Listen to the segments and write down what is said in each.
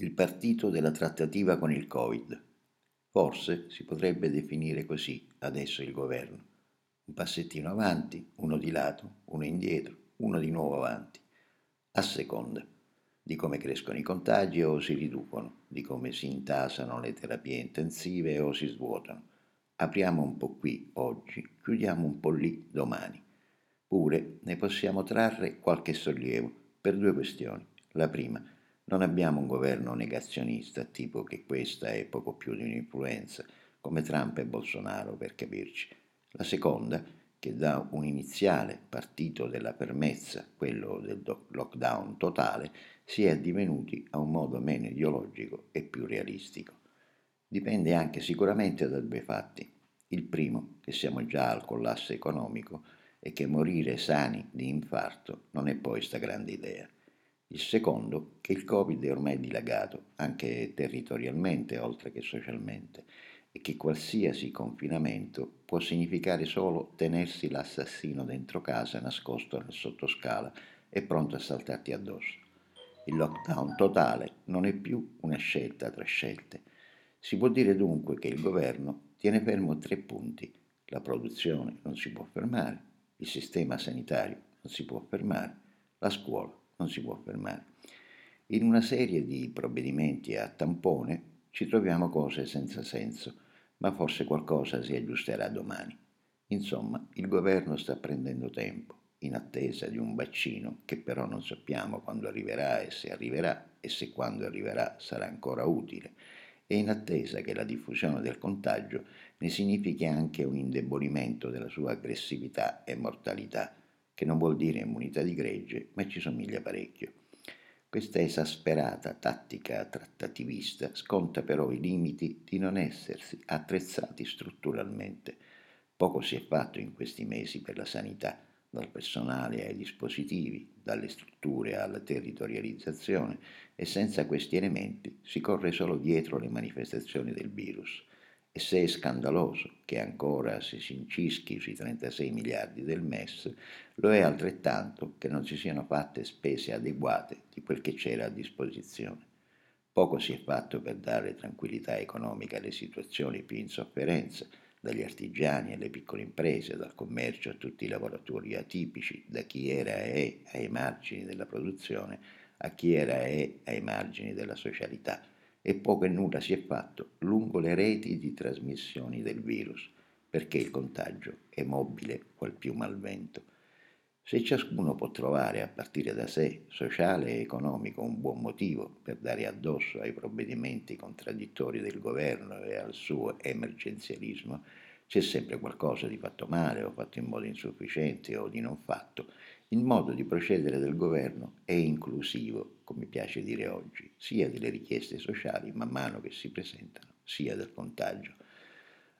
il partito della trattativa con il Covid. Forse si potrebbe definire così adesso il governo. Un passettino avanti, uno di lato, uno indietro, uno di nuovo avanti, a seconda di come crescono i contagi o si riducono, di come si intasano le terapie intensive o si svuotano. Apriamo un po' qui oggi, chiudiamo un po' lì domani. Pure ne possiamo trarre qualche sollievo per due questioni. La prima, non abbiamo un governo negazionista, tipo che questa è poco più di un'influenza, come Trump e Bolsonaro per capirci. La seconda, che da un iniziale partito della permessa, quello del lockdown totale, si è divenuti a un modo meno ideologico e più realistico. Dipende anche sicuramente da due fatti. Il primo, che siamo già al collasso economico e che morire sani di infarto non è poi sta grande idea. Il secondo, che il Covid è ormai dilagato, anche territorialmente oltre che socialmente, e che qualsiasi confinamento può significare solo tenersi l'assassino dentro casa nascosto nel sottoscala e pronto a saltarti addosso. Il lockdown totale non è più una scelta tra scelte. Si può dire dunque che il governo tiene fermo tre punti. La produzione non si può fermare, il sistema sanitario non si può fermare, la scuola non si può fermare. In una serie di provvedimenti a tampone ci troviamo cose senza senso, ma forse qualcosa si aggiusterà domani. Insomma, il governo sta prendendo tempo, in attesa di un vaccino che però non sappiamo quando arriverà e se arriverà e se quando arriverà sarà ancora utile, e in attesa che la diffusione del contagio ne significhi anche un indebolimento della sua aggressività e mortalità, che non vuol dire immunità di gregge, ma ci somiglia parecchio. Questa esasperata tattica trattativista sconta però i limiti di non essersi attrezzati strutturalmente. Poco si è fatto in questi mesi per la sanità, dal personale ai dispositivi, dalle strutture alla territorializzazione e senza questi elementi si corre solo dietro le manifestazioni del virus. E se è scandaloso che ancora si incischi sui 36 miliardi del MES, lo è altrettanto che non si siano fatte spese adeguate di quel che c'era a disposizione. Poco si è fatto per dare tranquillità economica alle situazioni più in sofferenza, dagli artigiani alle piccole imprese, dal commercio a tutti i lavoratori atipici, da chi era e è ai margini della produzione a chi era e è ai margini della socialità e poco e nulla si è fatto lungo le reti di trasmissioni del virus, perché il contagio è mobile qual più malvento. Se ciascuno può trovare a partire da sé, sociale e economico, un buon motivo per dare addosso ai provvedimenti contraddittori del governo e al suo emergenzialismo, c'è sempre qualcosa di fatto male o fatto in modo insufficiente o di non fatto il modo di procedere del governo è inclusivo, come piace dire oggi, sia delle richieste sociali man mano che si presentano, sia del contagio.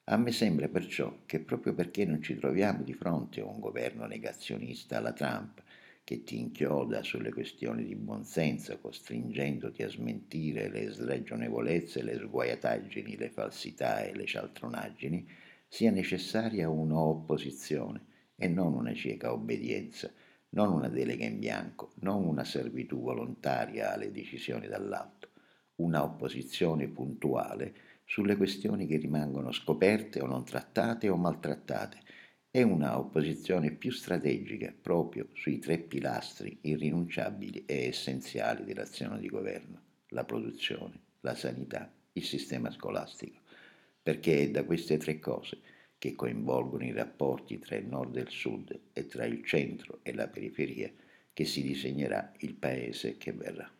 A me sembra perciò che proprio perché non ci troviamo di fronte a un governo negazionista alla Trump, che ti inchioda sulle questioni di buonsenso, costringendoti a smentire le sragionevolezze, le sguaiataggini, le falsità e le cialtronaggini, sia necessaria un'opposizione e non una cieca obbedienza non una delega in bianco, non una servitù volontaria alle decisioni dall'alto, una opposizione puntuale sulle questioni che rimangono scoperte o non trattate o maltrattate e una opposizione più strategica proprio sui tre pilastri irrinunciabili e essenziali dell'azione di governo, la produzione, la sanità, il sistema scolastico, perché è da queste tre cose che coinvolgono i rapporti tra il nord e il sud e tra il centro e la periferia che si disegnerà il paese che verrà.